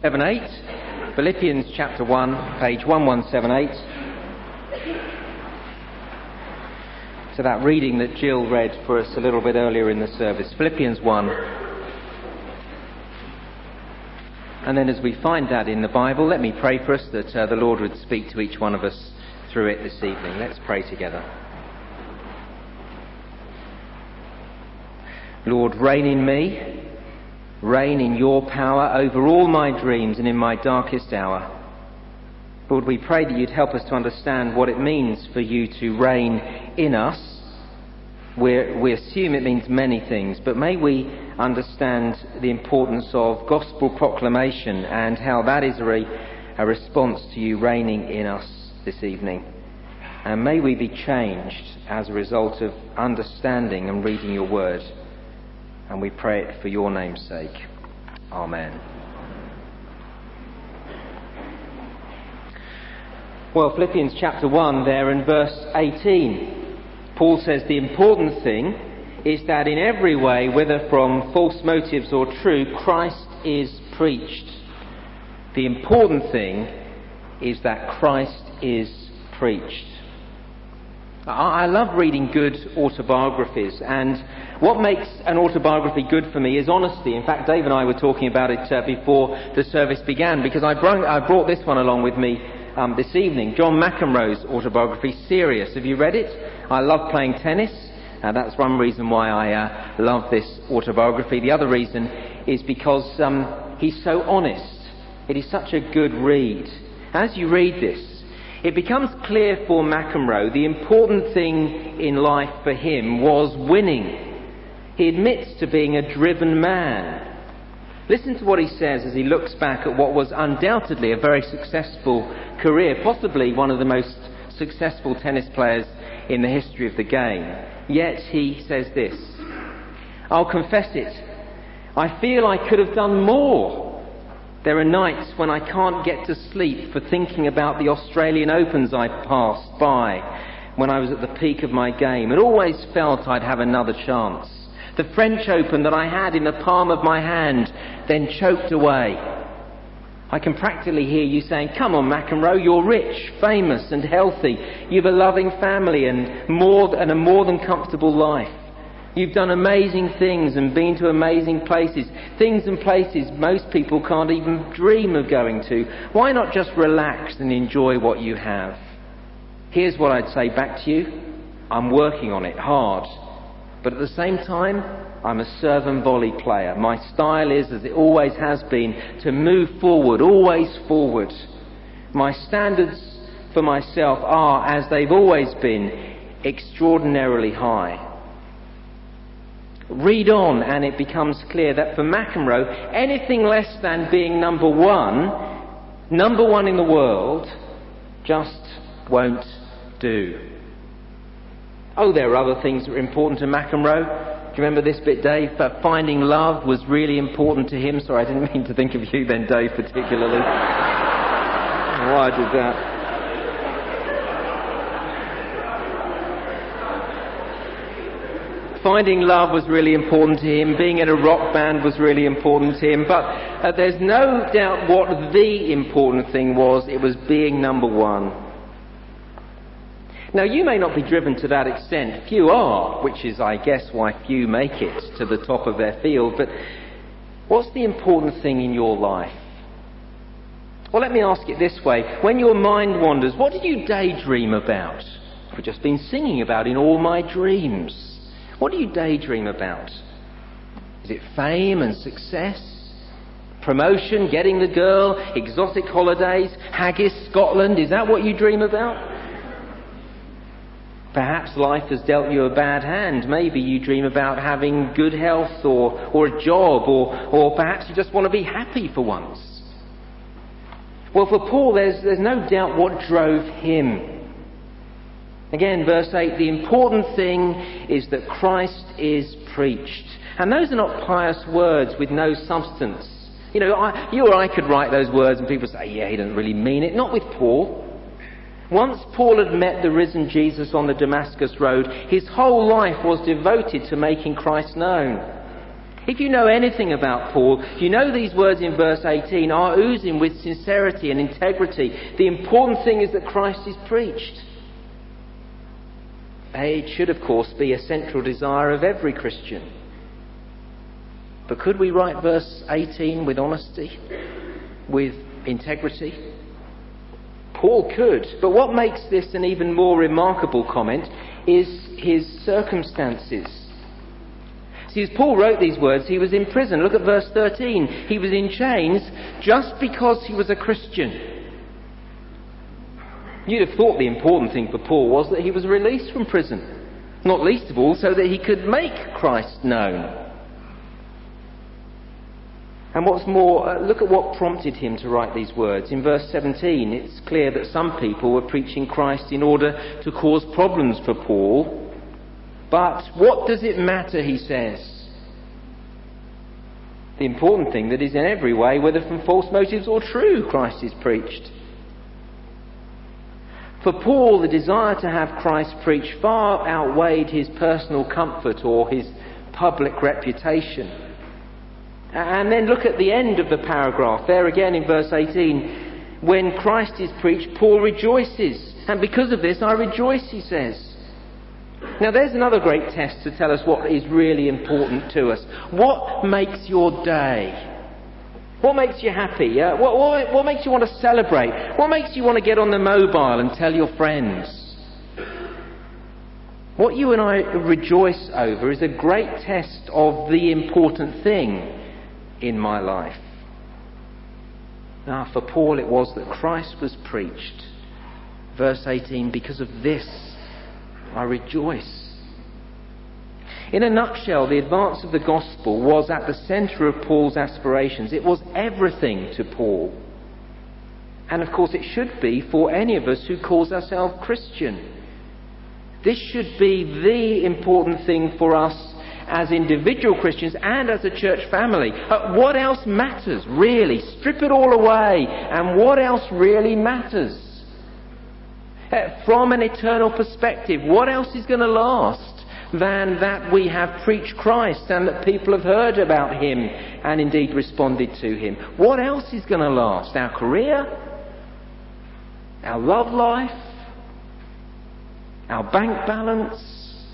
7 8. Philippians chapter 1, page 1178. So that reading that Jill read for us a little bit earlier in the service. Philippians 1. And then as we find that in the Bible, let me pray for us that uh, the Lord would speak to each one of us through it this evening. Let's pray together. Lord, reign in me, reign in your power over all my dreams and in my darkest hour. Lord, we pray that you'd help us to understand what it means for you to reign in us. We're, we assume it means many things, but may we understand the importance of gospel proclamation and how that is a, a response to you reigning in us this evening. And may we be changed as a result of understanding and reading your word. And we pray it for your name's sake. Amen. Well, Philippians chapter 1, there in verse 18, Paul says the important thing is that in every way, whether from false motives or true, Christ is preached. The important thing is that Christ is preached. I love reading good autobiographies, and what makes an autobiography good for me is honesty. In fact, Dave and I were talking about it uh, before the service began, because I brought, I brought this one along with me um, this evening. John McEnroe's autobiography, Serious. Have you read it? I love playing tennis. Uh, that's one reason why I uh, love this autobiography. The other reason is because um, he's so honest. It is such a good read. As you read this, it becomes clear for McEnroe the important thing in life for him was winning. He admits to being a driven man. Listen to what he says as he looks back at what was undoubtedly a very successful career, possibly one of the most successful tennis players in the history of the game. Yet he says this I'll confess it. I feel I could have done more. There are nights when I can't get to sleep for thinking about the Australian Opens I passed by when I was at the peak of my game and always felt I'd have another chance. The French Open that I had in the palm of my hand, then choked away. I can practically hear you saying, Come on, McEnroe, you're rich, famous, and healthy. You've a loving family and, more, and a more than comfortable life. You've done amazing things and been to amazing places, things and places most people can't even dream of going to. Why not just relax and enjoy what you have? Here's what I'd say back to you I'm working on it hard. But at the same time, I'm a serve and volley player. My style is, as it always has been, to move forward, always forward. My standards for myself are, as they've always been, extraordinarily high. Read on, and it becomes clear that for McEnroe, anything less than being number one, number one in the world, just won't do. Oh, there are other things that are important to McEnroe. Do you remember this bit, Dave? But finding love was really important to him. Sorry, I didn't mean to think of you then, Dave, particularly. Why did that? Finding love was really important to him. Being in a rock band was really important to him. But uh, there's no doubt what the important thing was. It was being number one. Now, you may not be driven to that extent. Few are, which is, I guess, why few make it to the top of their field. But what's the important thing in your life? Well, let me ask it this way. When your mind wanders, what did you daydream about? I've just been singing about in all my dreams. What do you daydream about? Is it fame and success? Promotion, getting the girl, exotic holidays, haggis, Scotland? Is that what you dream about? Perhaps life has dealt you a bad hand. Maybe you dream about having good health or, or a job, or, or perhaps you just want to be happy for once. Well, for Paul, there's, there's no doubt what drove him. Again, verse 8 the important thing is that Christ is preached. And those are not pious words with no substance. You know, I, you or I could write those words and people say, yeah, he doesn't really mean it. Not with Paul. Once Paul had met the risen Jesus on the Damascus road, his whole life was devoted to making Christ known. If you know anything about Paul, you know these words in verse 18 are oozing with sincerity and integrity. The important thing is that Christ is preached. It should, of course, be a central desire of every Christian. But could we write verse 18 with honesty, with integrity? Paul could. But what makes this an even more remarkable comment is his circumstances. See, as Paul wrote these words, he was in prison. Look at verse 13. He was in chains just because he was a Christian. You'd have thought the important thing for Paul was that he was released from prison. Not least of all, so that he could make Christ known. And what's more, uh, look at what prompted him to write these words. In verse 17, it's clear that some people were preaching Christ in order to cause problems for Paul. But what does it matter, he says? The important thing that is in every way, whether from false motives or true, Christ is preached. For Paul, the desire to have Christ preached far outweighed his personal comfort or his public reputation. And then look at the end of the paragraph, there again in verse 18. When Christ is preached, Paul rejoices. And because of this, I rejoice, he says. Now, there's another great test to tell us what is really important to us. What makes your day? What makes you happy? Uh, what, what, what makes you want to celebrate? What makes you want to get on the mobile and tell your friends? What you and I rejoice over is a great test of the important thing in my life. Now, for Paul, it was that Christ was preached. Verse 18, because of this I rejoice. In a nutshell, the advance of the gospel was at the centre of Paul's aspirations. It was everything to Paul. And of course, it should be for any of us who calls ourselves Christian. This should be the important thing for us as individual Christians and as a church family. Uh, what else matters, really? Strip it all away, and what else really matters? Uh, from an eternal perspective, what else is going to last? Than that we have preached Christ and that people have heard about him and indeed responded to him. What else is going to last? Our career? Our love life? Our bank balance?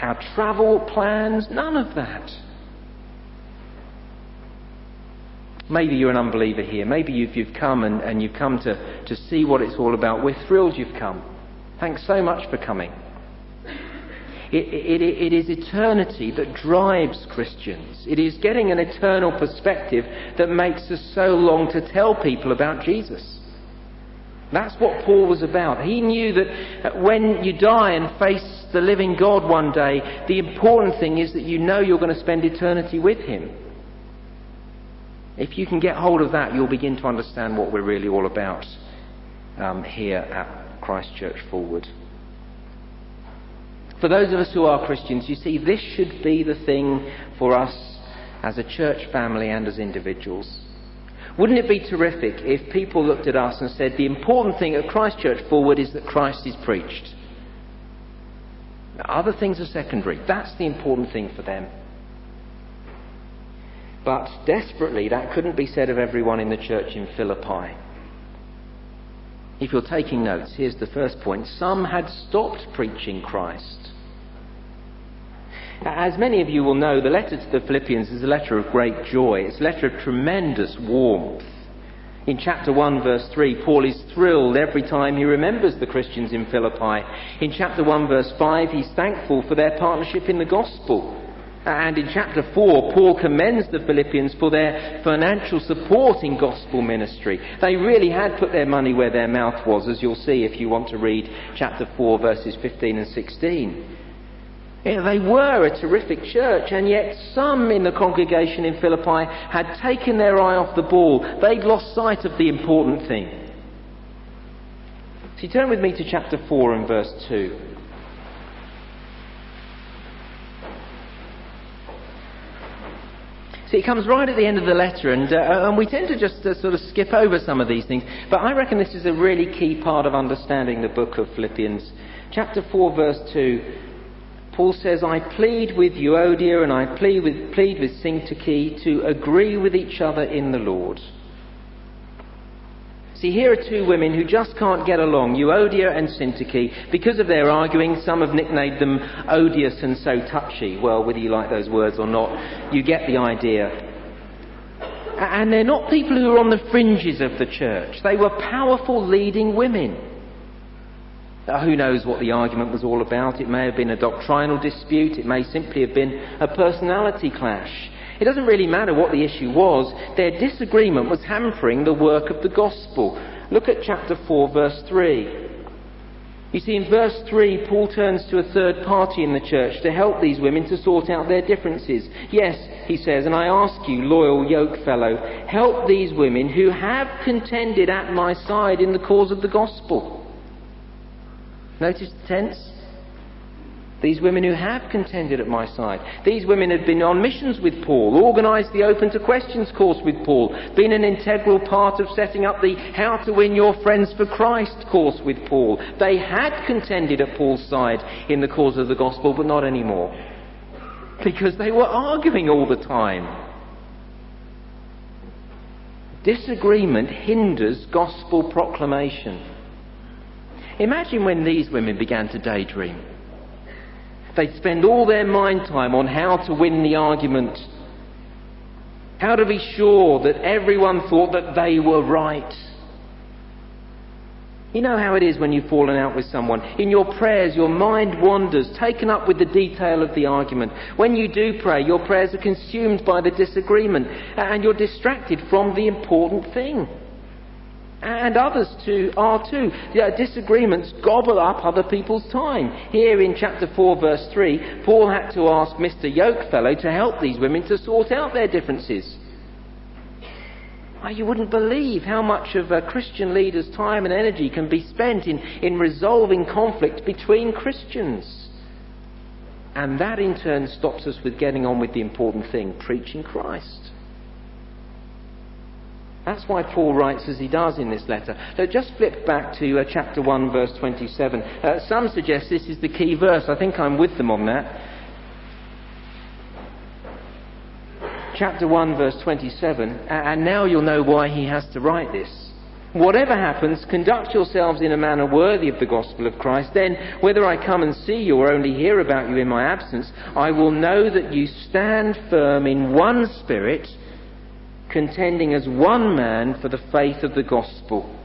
Our travel plans? None of that. Maybe you're an unbeliever here. Maybe you've, you've come and, and you've come to, to see what it's all about. We're thrilled you've come. Thanks so much for coming. It, it, it is eternity that drives Christians. It is getting an eternal perspective that makes us so long to tell people about Jesus. That's what Paul was about. He knew that when you die and face the living God one day, the important thing is that you know you're going to spend eternity with Him. If you can get hold of that, you'll begin to understand what we're really all about um, here at Christ Church Fulwood. For those of us who are Christians, you see, this should be the thing for us as a church family and as individuals. Wouldn't it be terrific if people looked at us and said, the important thing at Christchurch Fulwood is that Christ is preached? Other things are secondary. That's the important thing for them. But desperately, that couldn't be said of everyone in the church in Philippi. If you're taking notes, here's the first point. Some had stopped preaching Christ. As many of you will know, the letter to the Philippians is a letter of great joy. It's a letter of tremendous warmth. In chapter 1, verse 3, Paul is thrilled every time he remembers the Christians in Philippi. In chapter 1, verse 5, he's thankful for their partnership in the gospel. Uh, and in chapter 4, Paul commends the Philippians for their financial support in gospel ministry. They really had put their money where their mouth was, as you'll see if you want to read chapter 4, verses 15 and 16. Yeah, they were a terrific church, and yet some in the congregation in Philippi had taken their eye off the ball. They'd lost sight of the important thing. So turn with me to chapter 4 and verse 2. See, it comes right at the end of the letter, and, uh, and we tend to just uh, sort of skip over some of these things. But I reckon this is a really key part of understanding the book of Philippians. Chapter 4, verse 2 Paul says, I plead with Euodia and I plead with, plead with Syntyche to agree with each other in the Lord. See, here are two women who just can't get along, Euodia and Syntyche. Because of their arguing, some have nicknamed them odious and so touchy. Well, whether you like those words or not, you get the idea. And they're not people who are on the fringes of the church. They were powerful leading women. Who knows what the argument was all about? It may have been a doctrinal dispute. It may simply have been a personality clash. It doesn't really matter what the issue was, their disagreement was hampering the work of the gospel. Look at chapter 4, verse 3. You see, in verse 3, Paul turns to a third party in the church to help these women to sort out their differences. Yes, he says, and I ask you, loyal yoke fellow, help these women who have contended at my side in the cause of the gospel. Notice the tense? These women who have contended at my side. These women had been on missions with Paul, organised the Open to Questions course with Paul, been an integral part of setting up the How to Win Your Friends for Christ course with Paul. They had contended at Paul's side in the cause of the gospel, but not anymore. Because they were arguing all the time. Disagreement hinders gospel proclamation. Imagine when these women began to daydream. They'd spend all their mind time on how to win the argument, how to be sure that everyone thought that they were right. You know how it is when you've fallen out with someone. In your prayers, your mind wanders, taken up with the detail of the argument. When you do pray, your prayers are consumed by the disagreement, and you're distracted from the important thing. And others too are too. disagreements gobble up other people's time. Here in chapter 4, verse 3, Paul had to ask Mr. Yokefellow to help these women to sort out their differences. you wouldn't believe how much of a Christian leader's time and energy can be spent in, in resolving conflict between Christians. And that in turn stops us with getting on with the important thing preaching Christ. That's why Paul writes as he does in this letter. So just flip back to uh, chapter 1, verse 27. Uh, some suggest this is the key verse. I think I'm with them on that. Chapter 1, verse 27. And now you'll know why he has to write this. Whatever happens, conduct yourselves in a manner worthy of the gospel of Christ. Then, whether I come and see you or only hear about you in my absence, I will know that you stand firm in one spirit contending as one man for the faith of the gospel.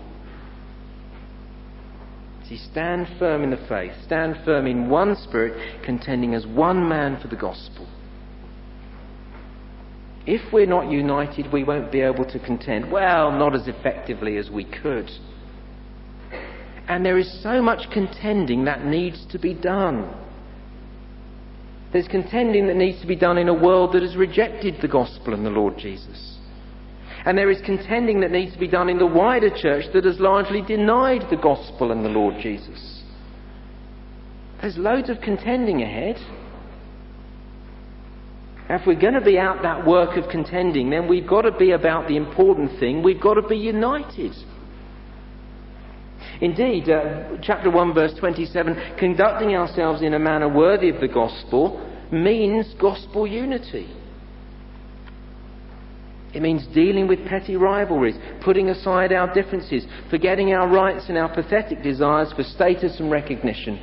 See, stand firm in the faith, stand firm in one spirit, contending as one man for the gospel. If we're not united, we won't be able to contend. Well, not as effectively as we could. And there is so much contending that needs to be done. There's contending that needs to be done in a world that has rejected the gospel and the Lord Jesus. And there is contending that needs to be done in the wider church that has largely denied the gospel and the Lord Jesus. There's loads of contending ahead. If we're going to be out that work of contending, then we've got to be about the important thing. We've got to be united. Indeed, uh, chapter 1, verse 27, conducting ourselves in a manner worthy of the gospel means gospel unity. It means dealing with petty rivalries, putting aside our differences, forgetting our rights and our pathetic desires for status and recognition.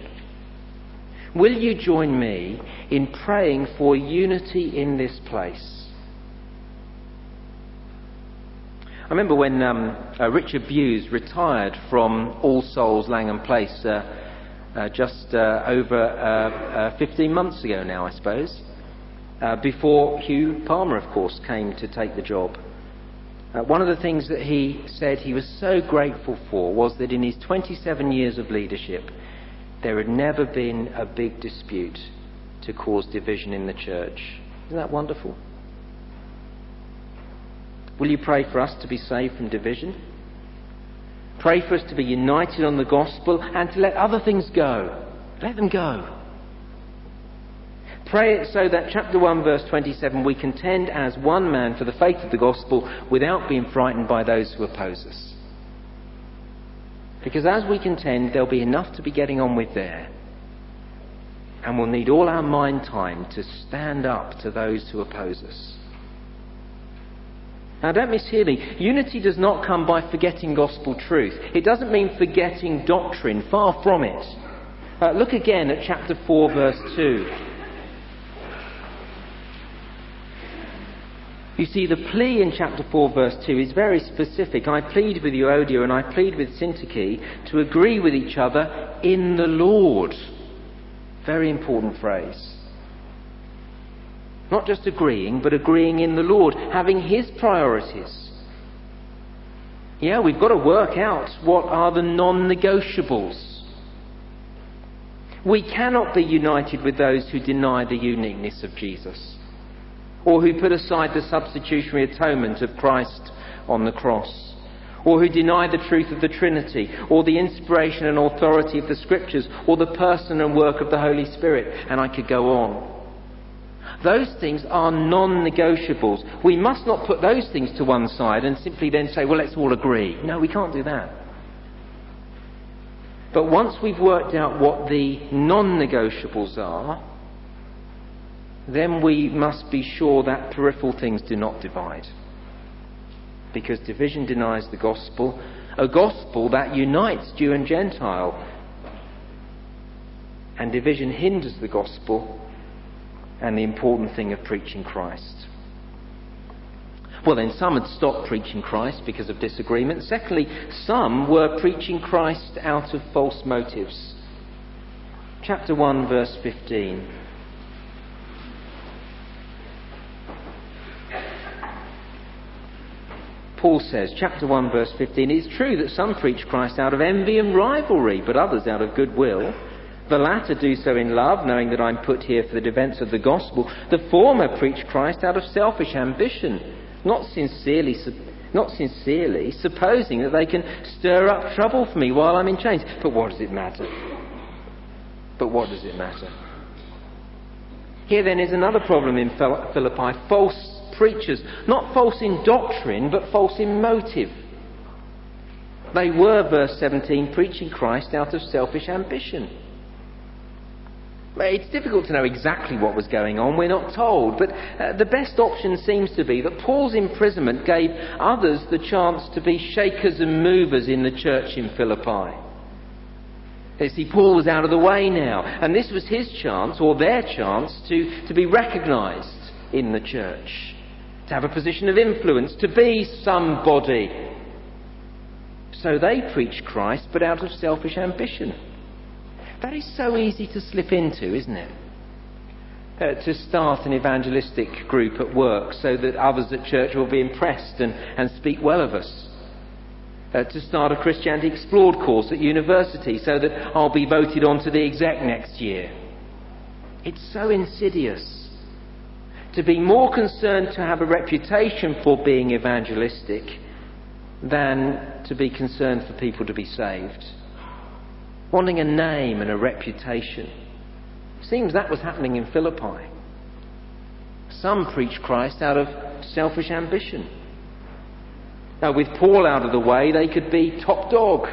Will you join me in praying for unity in this place? I remember when um, uh, Richard Bewes retired from All Souls Langham Place uh, uh, just uh, over uh, uh, 15 months ago now, I suppose uh, before Hugh Palmer, of course, came to take the job. Uh, one of the things that he said he was so grateful for was that in his 27 years of leadership, there had never been a big dispute to cause division in the church. Isn't that wonderful? Will you pray for us to be saved from division? Pray for us to be united on the gospel and to let other things go. Let them go. Pray it so that chapter 1, verse 27, we contend as one man for the faith of the gospel without being frightened by those who oppose us. Because as we contend, there'll be enough to be getting on with there. And we'll need all our mind time to stand up to those who oppose us. Now, don't mishear me. Unity does not come by forgetting gospel truth. It doesn't mean forgetting doctrine. Far from it. Uh, look again at chapter 4, verse 2. You see, the plea in chapter 4, verse 2 is very specific. I plead with Euodia and I plead with Syntyche to agree with each other in the Lord. Very important phrase. Not just agreeing, but agreeing in the Lord, having His priorities. Yeah, we've got to work out what are the non negotiables. We cannot be united with those who deny the uniqueness of Jesus, or who put aside the substitutionary atonement of Christ on the cross, or who deny the truth of the Trinity, or the inspiration and authority of the Scriptures, or the person and work of the Holy Spirit, and I could go on. Those things are non negotiables. We must not put those things to one side and simply then say, well, let's all agree. No, we can't do that. But once we've worked out what the non negotiables are, then we must be sure that peripheral things do not divide. Because division denies the gospel, a gospel that unites Jew and Gentile. And division hinders the gospel and the important thing of preaching Christ. Well, then, some had stopped preaching Christ because of disagreement. Secondly, some were preaching Christ out of false motives. Chapter 1, verse 15. Paul says, chapter 1, verse 15, it's true that some preach Christ out of envy and rivalry, but others out of goodwill. The latter do so in love, knowing that I'm put here for the defense of the gospel. The former preach Christ out of selfish ambition, not sincerely, not sincerely, supposing that they can stir up trouble for me while I'm in chains. But what does it matter? But what does it matter? Here then is another problem in Philippi false preachers. Not false in doctrine, but false in motive. They were, verse 17, preaching Christ out of selfish ambition. It's difficult to know exactly what was going on, we're not told, but uh, the best option seems to be that Paul's imprisonment gave others the chance to be shakers and movers in the church in Philippi. You see, Paul was out of the way now, and this was his chance, or their chance, to, to be recognised in the church, to have a position of influence, to be somebody. So they preach Christ, but out of selfish ambition. That is so easy to slip into, isn't it? Uh, to start an evangelistic group at work so that others at church will be impressed and, and speak well of us. Uh, to start a Christianity Explored course at university so that I'll be voted onto the exec next year. It's so insidious. To be more concerned to have a reputation for being evangelistic than to be concerned for people to be saved wanting a name and a reputation. Seems that was happening in Philippi. Some preached Christ out of selfish ambition. Now, with Paul out of the way, they could be top dog.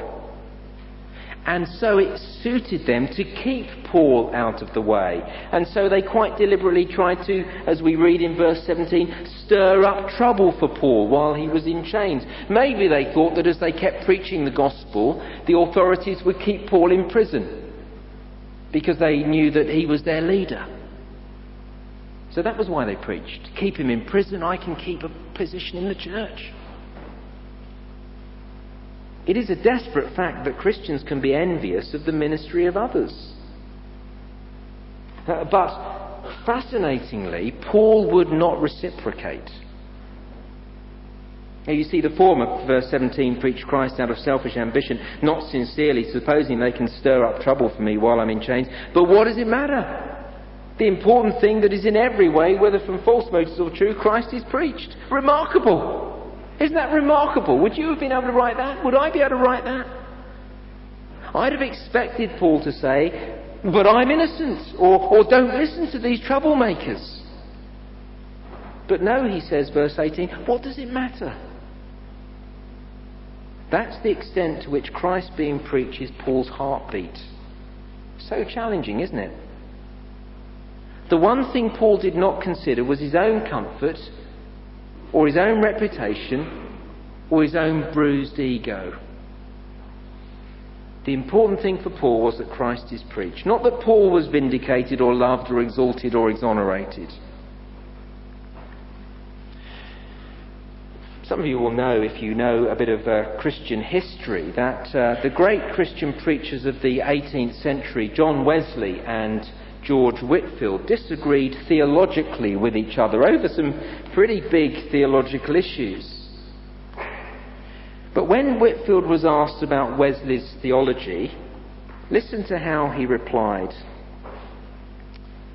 And so it suited them to keep Paul out of the way. And so they quite deliberately tried to, as we read in verse 17, stir up trouble for Paul while he was in chains. Maybe they thought that as they kept preaching the gospel, the authorities would keep Paul in prison because they knew that he was their leader. So that was why they preached. Keep him in prison, I can keep a position in the church. It is a desperate fact that Christians can be envious of the ministry of others. Uh, but fascinatingly, Paul would not reciprocate. You see, the former, verse 17, preach Christ out of selfish ambition, not sincerely, supposing they can stir up trouble for me while I'm in chains. But what does it matter? The important thing that is in every way, whether from false motives or true, Christ is preached. Remarkable! Isn't that remarkable? Would you have been able to write that? Would I be able to write that? I'd have expected Paul to say, but I'm innocent, or, or don't listen to these troublemakers. But no, he says, verse 18, what does it matter? That's the extent to which Christ being preached is Paul's heartbeat. So challenging, isn't it? the one thing Paul did not consider was his own comfort, or his own reputation, or his own bruised ego. The important thing for Paul was that Christ is preached, not that Paul was vindicated or loved or exalted or exonerated. Some of you will know, if you know a bit of uh, Christian history, that uh, the great Christian preachers of the 18th century, John Wesley and George Whitefield, disagreed theologically with each other over some pretty big theological issues. But when Whitefield was asked about Wesley's theology, listen to how he replied.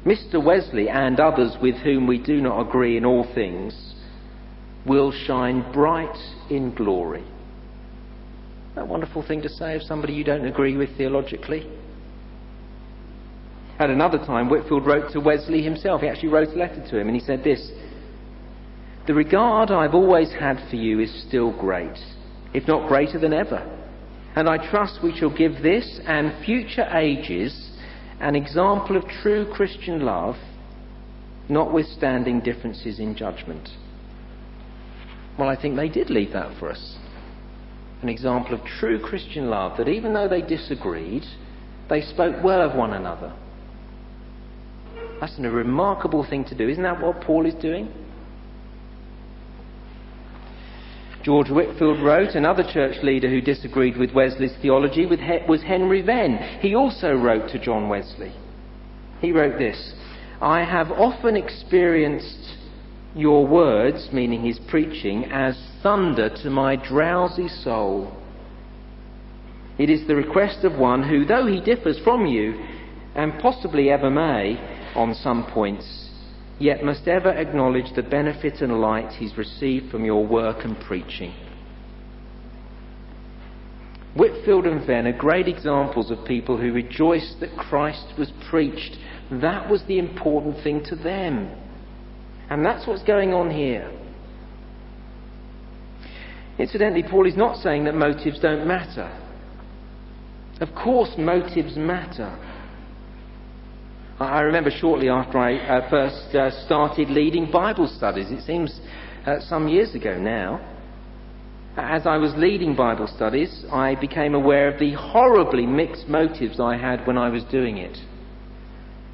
Mr. Wesley and others with whom we do not agree in all things will shine bright in glory. That wonderful thing to say of somebody you don't agree with theologically. At another time, Whitefield wrote to Wesley himself. He actually wrote a letter to him, and he said this The regard I've always had for you is still great, if not greater than ever. And I trust we shall give this and future ages an example of true Christian love, notwithstanding differences in judgment. Well, I think they did leave that for us. An example of true Christian love, that even though they disagreed, they spoke well of one another. That's a remarkable thing to do. Isn't that what Paul is doing? George Whitefield wrote, another church leader who disagreed with Wesley's theology was Henry Venn. He also wrote to John Wesley. He wrote this I have often experienced your words, meaning his preaching, as thunder to my drowsy soul. It is the request of one who, though he differs from you, and possibly ever may on some points, yet must ever acknowledge the benefit and light he's received from your work and preaching. Whitefield and Venn are great examples of people who rejoiced that Christ was preached. That was the important thing to them. And that's what's going on here. Incidentally, Paul is not saying that motives don't matter. Of course, motives matter. I remember shortly after I uh, first uh, started leading Bible studies, it seems uh, some years ago now, as I was leading Bible studies, I became aware of the horribly mixed motives I had when I was doing it.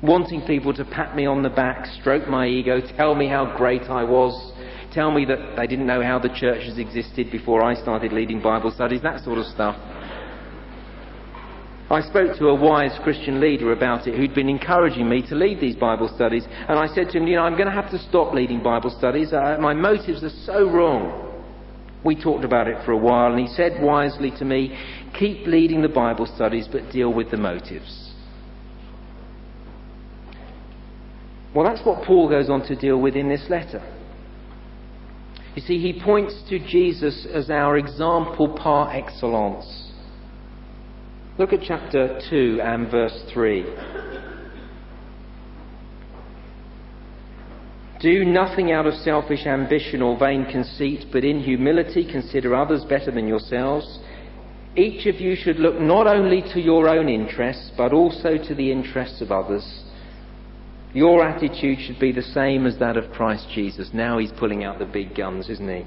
Wanting people to pat me on the back, stroke my ego, tell me how great I was, tell me that they didn't know how the churches existed before I started leading Bible studies, that sort of stuff. I spoke to a wise Christian leader about it who'd been encouraging me to lead these Bible studies, and I said to him, You know, I'm going to have to stop leading Bible studies. Uh, my motives are so wrong. We talked about it for a while, and he said wisely to me, Keep leading the Bible studies, but deal with the motives. Well, that's what Paul goes on to deal with in this letter. You see, he points to Jesus as our example par excellence. Look at chapter 2 and verse 3. Do nothing out of selfish ambition or vain conceit, but in humility consider others better than yourselves. Each of you should look not only to your own interests, but also to the interests of others. Your attitude should be the same as that of Christ Jesus. Now he's pulling out the big guns, isn't he?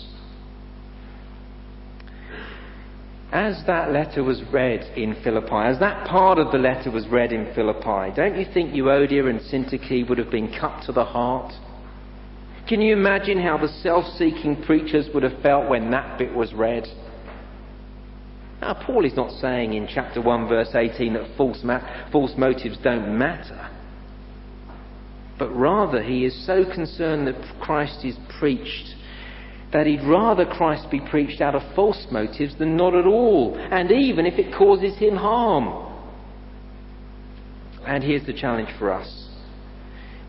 As that letter was read in Philippi, as that part of the letter was read in Philippi, don't you think Euodia and Syntyche would have been cut to the heart? Can you imagine how the self seeking preachers would have felt when that bit was read? Now, Paul is not saying in chapter 1, verse 18, that false, ma- false motives don't matter. But rather, he is so concerned that Christ is preached that he'd rather Christ be preached out of false motives than not at all, and even if it causes him harm. And here's the challenge for us.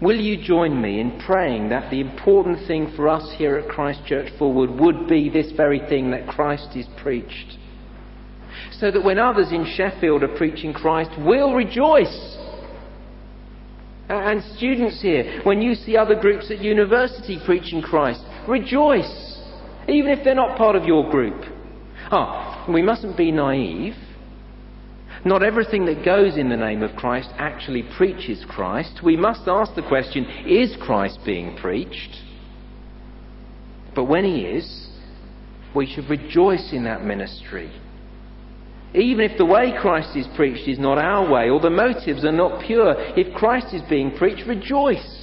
Will you join me in praying that the important thing for us here at Christ Church Fulwood would be this very thing that Christ is preached? so that when others in Sheffield are preaching Christ, we'll rejoice. And students here, when you see other groups at university preaching Christ, rejoice, even if they're not part of your group. Ah, we mustn't be naive. Not everything that goes in the name of Christ actually preaches Christ. We must ask the question is Christ being preached? But when he is, we should rejoice in that ministry. Even if the way Christ is preached is not our way or the motives are not pure, if Christ is being preached, rejoice.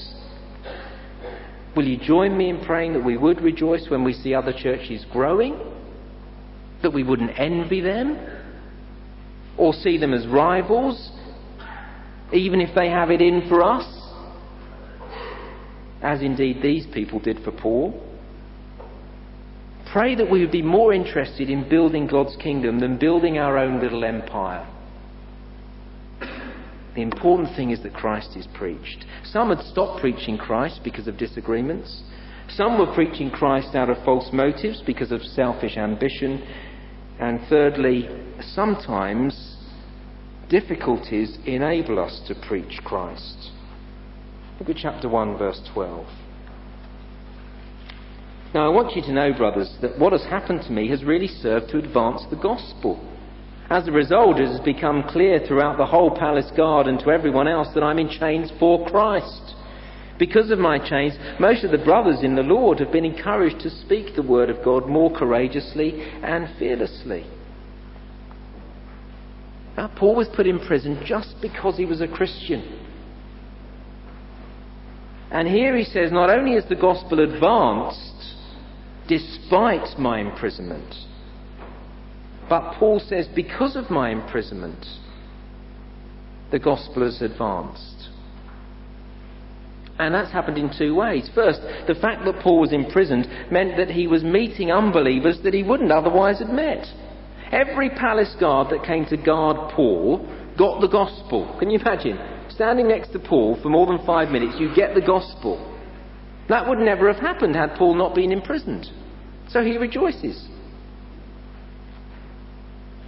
Will you join me in praying that we would rejoice when we see other churches growing? That we wouldn't envy them? Or see them as rivals? Even if they have it in for us? As indeed these people did for Paul. Pray that we would be more interested in building God's kingdom than building our own little empire. The important thing is that Christ is preached. Some had stopped preaching Christ because of disagreements. Some were preaching Christ out of false motives because of selfish ambition. And thirdly, sometimes difficulties enable us to preach Christ. Look at chapter 1, verse 12. Now, I want you to know, brothers, that what has happened to me has really served to advance the gospel. As a result, it has become clear throughout the whole palace guard and to everyone else that I'm in chains for Christ. Because of my chains, most of the brothers in the Lord have been encouraged to speak the word of God more courageously and fearlessly. Now, Paul was put in prison just because he was a Christian. And here he says, not only has the gospel advanced, despite my imprisonment. But Paul says, because of my imprisonment, the gospel has advanced. And that's happened in two ways. First, the fact that Paul was imprisoned meant that he was meeting unbelievers that he wouldn't otherwise have met. Every palace guard that came to guard Paul got the gospel. Can you imagine? Standing next to Paul for more than five minutes, you get the gospel. That would never have happened had Paul not been imprisoned. So he rejoices.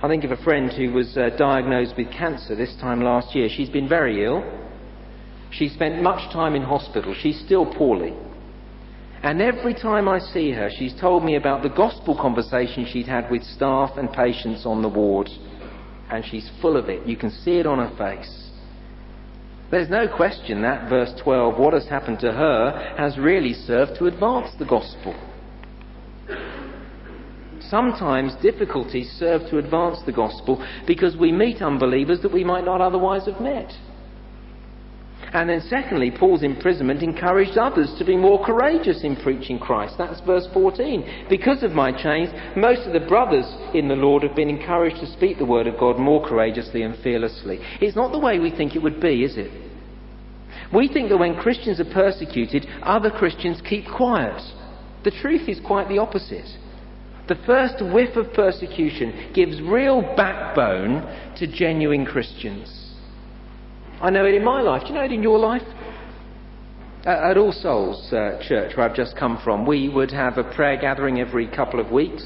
I think of a friend who was uh, diagnosed with cancer this time last year. She's been very ill. She spent much time in hospital. She's still poorly. And every time I see her, she's told me about the gospel conversation she'd had with staff and patients on the ward. And she's full of it. You can see it on her face. There's no question that, verse 12, what has happened to her has really served to advance the gospel. Sometimes difficulties serve to advance the gospel because we meet unbelievers that we might not otherwise have met. And then, secondly, Paul's imprisonment encouraged others to be more courageous in preaching Christ. That's verse 14. Because of my chains, most of the brothers in the Lord have been encouraged to speak the word of God more courageously and fearlessly. It's not the way we think it would be, is it? We think that when Christians are persecuted, other Christians keep quiet. The truth is quite the opposite. The first whiff of persecution gives real backbone to genuine Christians. I know it in my life. Do you know it in your life? At All Souls uh, Church, where I've just come from, we would have a prayer gathering every couple of weeks.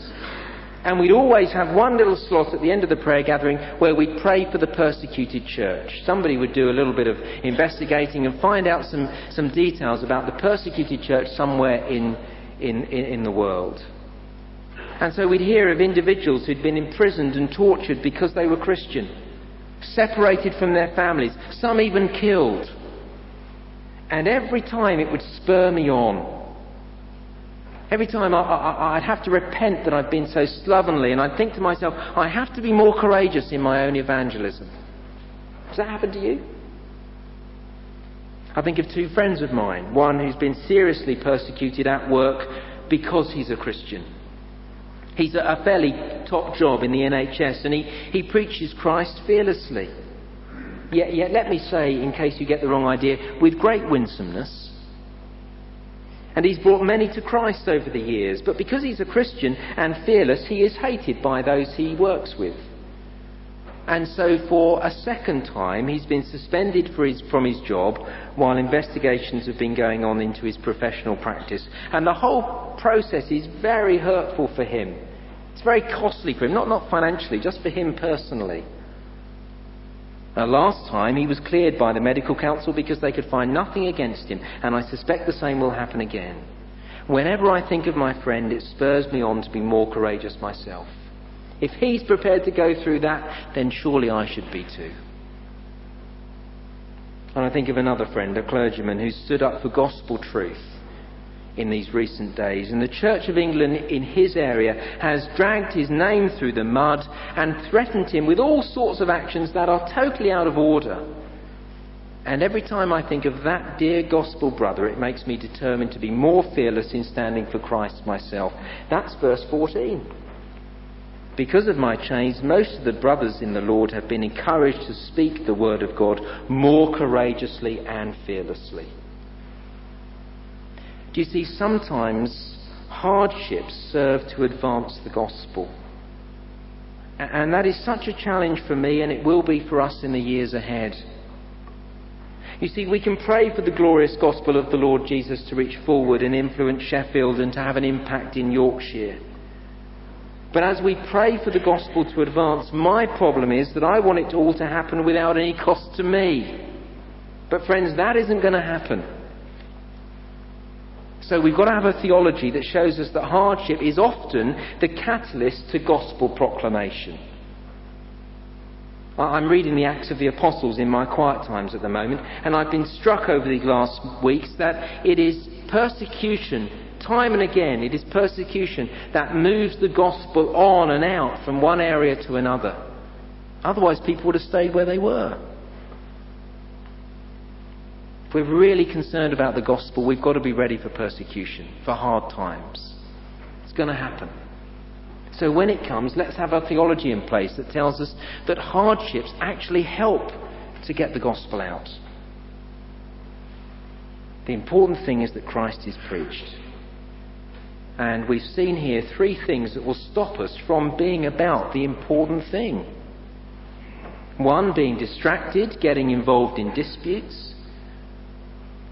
And we'd always have one little slot at the end of the prayer gathering where we'd pray for the persecuted church. Somebody would do a little bit of investigating and find out some, some details about the persecuted church somewhere in, in, in, in the world. And so we'd hear of individuals who'd been imprisoned and tortured because they were Christian, separated from their families, some even killed. And every time it would spur me on. Every time I, would have to repent that I'd been so slovenly, and I'd think to myself, I have to be more courageous in my own evangelism. Has that happened to you? I think of two friends of mine, one who's been seriously persecuted at work because he's a Christian He's a fairly top job in the NHS and he, he preaches Christ fearlessly. Yet, yet, let me say, in case you get the wrong idea, with great winsomeness. And he's brought many to Christ over the years, but because he's a Christian and fearless, he is hated by those he works with. And so, for a second time, he's been suspended his, from his job while investigations have been going on into his professional practice. And the whole process is very hurtful for him. It's very costly for him, not, not financially, just for him personally. Uh, last time he was cleared by the medical council because they could find nothing against him, and I suspect the same will happen again. Whenever I think of my friend, it spurs me on to be more courageous myself. If he's prepared to go through that, then surely I should be too. And I think of another friend, a clergyman, who stood up for gospel truth in these recent days. And the Church of England in his area has dragged his name through the mud and threatened him with all sorts of actions that are totally out of order. And every time I think of that dear gospel brother, it makes me determined to be more fearless in standing for Christ myself. That's verse 14. Because of my change, most of the brothers in the Lord have been encouraged to speak the word of God more courageously and fearlessly. Do you see, sometimes hardships serve to advance the gospel. And that is such a challenge for me, and it will be for us in the years ahead. You see, we can pray for the glorious gospel of the Lord Jesus to reach forward and influence Sheffield and to have an impact in Yorkshire. But as we pray for the gospel to advance, my problem is that I want it all to happen without any cost to me. But, friends, that isn't going to happen. So we've got to have a theology that shows us that hardship is often the catalyst to gospel proclamation. I'm reading the Acts of the Apostles in my quiet times at the moment, and I've been struck over these last weeks that it is persecution Time and again, it is persecution that moves the gospel on and out from one area to another. Otherwise, people would have stayed where they were. If we're really concerned about the gospel, we've got to be ready for persecution, for hard times. It's going to happen. So when it comes, let's have a theology in place that tells us that hardships actually help to get the gospel out. The important thing is that Christ is preached. And we've seen here three things that will stop us from being about the important thing. One, being distracted, getting involved in disputes.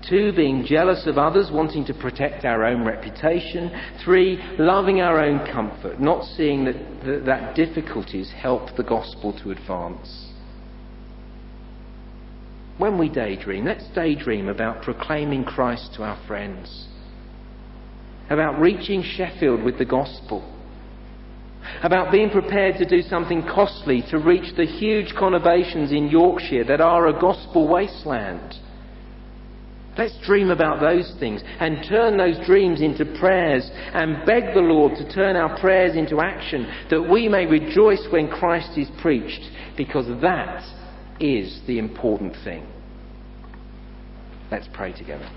Two, being jealous of others, wanting to protect our own reputation. Three, loving our own comfort, not seeing that, that, that difficulties help the gospel to advance. When we daydream, let's daydream about proclaiming Christ to our friends about reaching Sheffield with the gospel, about being prepared to do something costly to reach the huge conurbations in Yorkshire that are a gospel wasteland. Let's dream about those things and turn those dreams into prayers and beg the Lord to turn our prayers into action that we may rejoice when Christ is preached because that is the important thing. Let's pray together.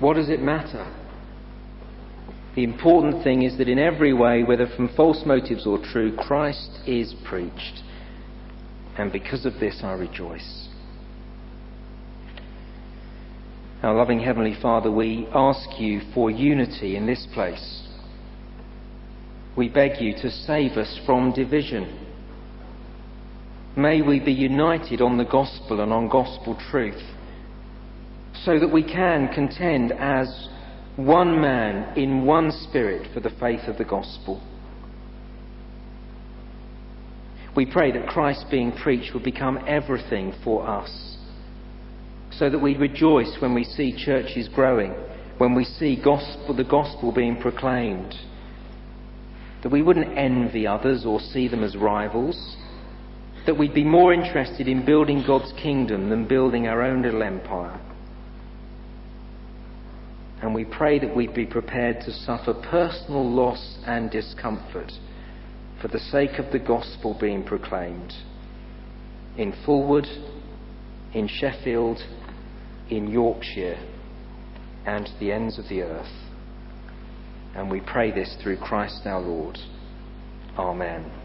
What does it matter? The important thing is that in every way, whether from false motives or true, Christ is preached. And because of this, I rejoice. Our loving Heavenly Father, we ask you for unity in this place. We beg you to save us from division. May we be united on the gospel and on gospel truth so that we can contend as one man in one spirit for the faith of the gospel. We pray that Christ being preached will become everything for us, so that we rejoice when we see churches growing, when we see gospel, the gospel being proclaimed, that we wouldn't envy others or see them as rivals, that we'd be more interested in building God's kingdom than building our own little empire. And we pray that we be prepared to suffer personal loss and discomfort for the sake of the gospel being proclaimed in Fulwood, in Sheffield, in Yorkshire, and the ends of the earth. And we pray this through Christ our Lord. Amen.